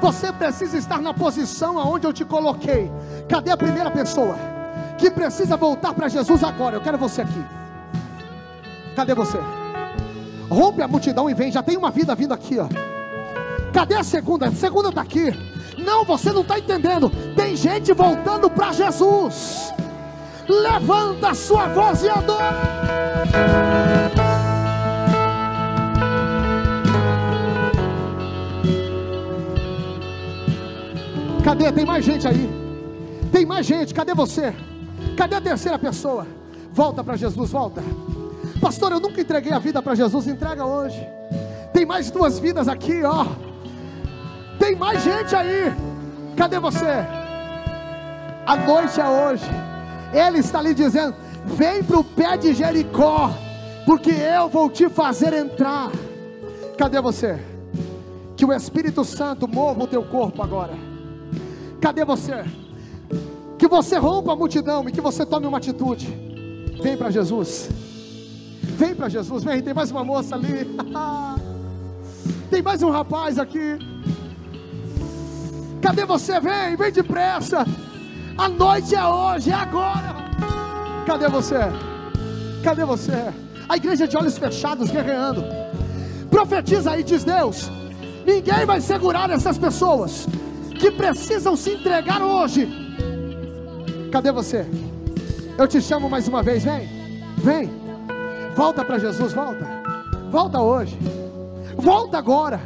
Você precisa estar na posição aonde eu te coloquei. Cadê a primeira pessoa que precisa voltar para Jesus agora? Eu quero você aqui. Cadê você? Rompe a multidão e vem. Já tem uma vida vindo aqui, ó. Cadê a segunda? A segunda está aqui. Não, você não está entendendo. Tem gente voltando para Jesus. Levanta a sua voz e adora. Cadê? Tem mais gente aí. Tem mais gente. Cadê você? Cadê a terceira pessoa? Volta para Jesus, volta. Pastor, eu nunca entreguei a vida para Jesus, entrega hoje. Tem mais duas vidas aqui, ó. Tem mais gente aí. Cadê você? A noite é hoje. Ele está lhe dizendo: vem para o pé de Jericó, porque eu vou te fazer entrar. Cadê você? Que o Espírito Santo mova o teu corpo agora. Cadê você? Que você rompa a multidão e que você tome uma atitude. Vem para Jesus. Vem para Jesus, vem. Tem mais uma moça ali. Tem mais um rapaz aqui. Cadê você? Vem, vem depressa. A noite é hoje, é agora. Cadê você? Cadê você? A igreja de olhos fechados, guerreando. Profetiza aí, diz Deus. Ninguém vai segurar essas pessoas que precisam se entregar hoje. Cadê você? Eu te chamo mais uma vez, vem, vem, volta para Jesus, volta, volta hoje, volta agora.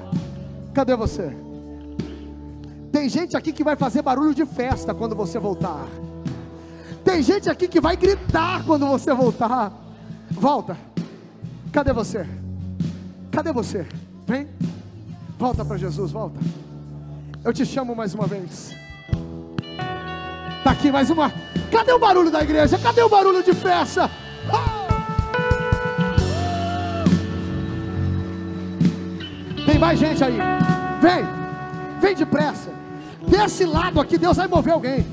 Cadê você? Tem gente aqui que vai fazer barulho de festa quando você voltar. Tem gente aqui que vai gritar quando você voltar. Volta. Cadê você? Cadê você? Vem. Volta para Jesus, volta. Eu te chamo mais uma vez. Tá aqui mais uma. Cadê o barulho da igreja? Cadê o barulho de festa? Ah! Tem mais gente aí. Vem. Vem depressa. Desse lado aqui Deus vai mover alguém.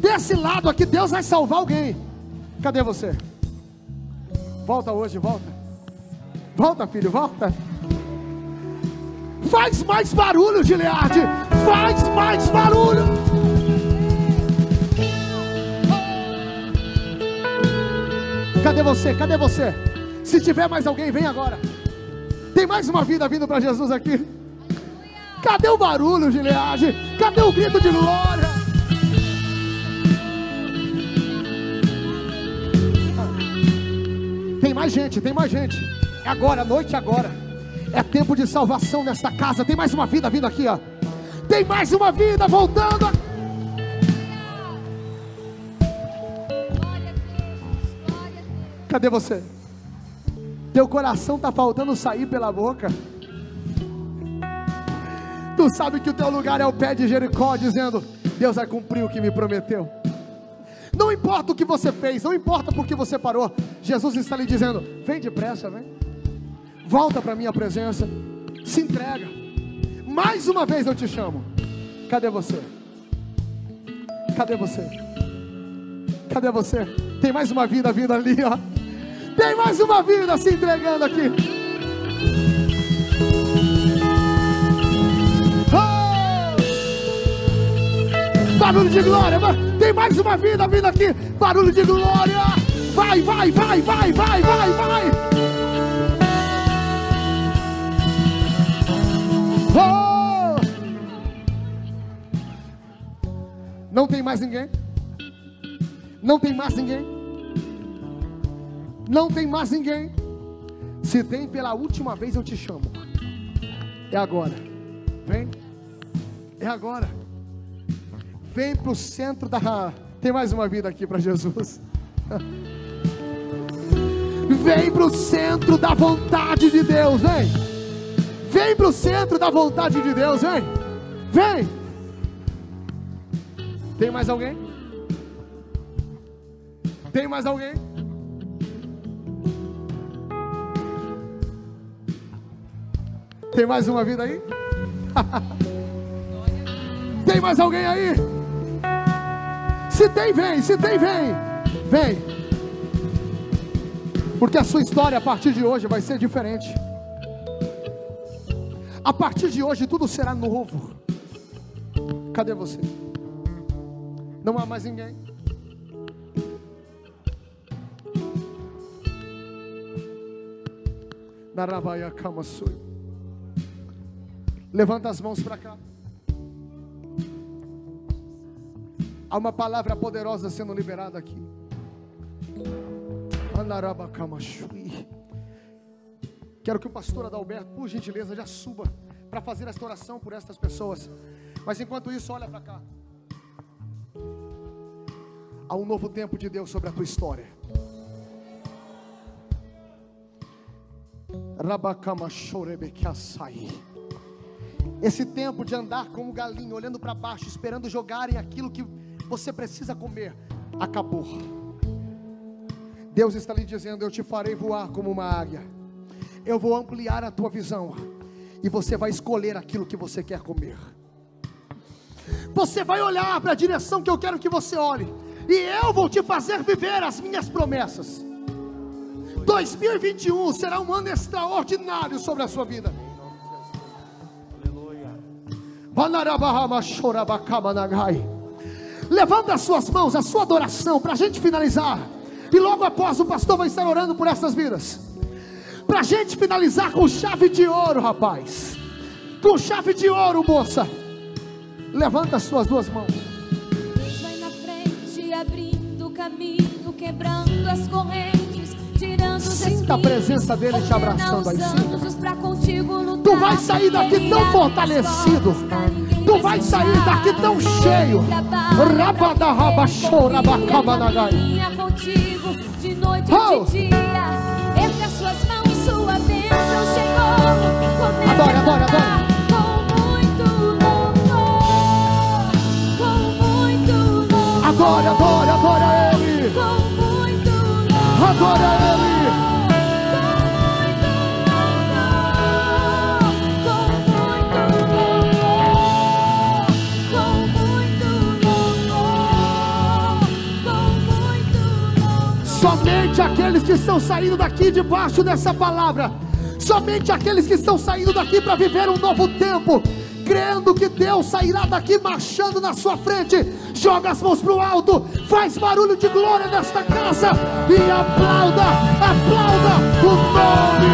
Desse lado aqui Deus vai salvar alguém. Cadê você? Volta hoje, volta. Volta, filho, volta. Faz mais barulho, Gileade. Faz mais barulho. Cadê você? Cadê você? Se tiver mais alguém, vem agora. Tem mais uma vida vindo para Jesus aqui. Cadê o barulho, Gileade? Cadê o grito de glória? Tem mais gente, tem mais gente. É agora, noite agora. É tempo de salvação nesta casa. Tem mais uma vida vindo aqui, ó. Tem mais uma vida voltando. Cadê você? Teu coração está faltando sair pela boca. Tu sabe que o teu lugar é o pé de Jericó, dizendo: Deus vai cumprir o que me prometeu. Não importa o que você fez, não importa por que você parou. Jesus está lhe dizendo: Vem depressa, vem. Volta para a minha presença. Se entrega. Mais uma vez eu te chamo. Cadê você? Cadê você? Cadê você? Tem mais uma vida vindo ali, ó. Tem mais uma vida se entregando aqui. Barulho de glória, tem mais uma vida vindo aqui. Barulho de glória. Vai, vai, vai, vai, vai, vai, vai. Oh! Não tem mais ninguém. Não tem mais ninguém. Não tem mais ninguém. Se tem pela última vez, eu te chamo. É agora. Vem. É agora. Vem para o centro da. Tem mais uma vida aqui para Jesus. Vem para o centro da vontade de Deus, vem. Vem para o centro da vontade de Deus, vem. Vem. Tem mais alguém? Tem mais alguém? Tem mais uma vida aí? tem mais alguém aí? Se tem, vem. Se tem, vem. Vem. Porque a sua história a partir de hoje vai ser diferente. A partir de hoje tudo será novo. Cadê você? Não há mais ninguém. Narabaia Kamasui. Levanta as mãos para cá. Há uma palavra poderosa sendo liberada aqui. Quero que o pastor Adalberto, por gentileza, já suba para fazer esta oração por estas pessoas. Mas enquanto isso, olha para cá. Há um novo tempo de Deus sobre a tua história. Esse tempo de andar como galinho, olhando para baixo, esperando jogarem aquilo que você precisa comer, acabou. Deus está lhe dizendo: Eu te farei voar como uma águia. Eu vou ampliar a tua visão. E você vai escolher aquilo que você quer comer. Você vai olhar para a direção que eu quero que você olhe e eu vou te fazer viver as minhas promessas. 2021 será um ano extraordinário sobre a sua vida. Levanta as suas mãos, a sua adoração, para a gente finalizar. E logo após o pastor vai estar orando por essas vidas. Para a gente finalizar com chave de ouro, rapaz. Com chave de ouro, moça. Levanta as suas duas mãos abrindo caminho, quebrando as correntes, tirando os Sinta a presença dele te abraçando aí, sinta. Tu vai sair daqui tão fortalecido. Tu vai sair daqui tão cheio. Rabada rabachora bacabanagai. contigo de noite e de dia. Entre as suas mãos sua bênção chegou. Adora, adora, adora. Adore, adore, adore Ele. Adore Ele. Somente aqueles que estão saindo daqui debaixo dessa palavra, somente aqueles que estão saindo daqui para viver um novo tempo, crendo que Deus sairá daqui marchando na sua frente. Joga as mãos para o alto, faz barulho de glória nesta casa e aplauda, aplauda o nome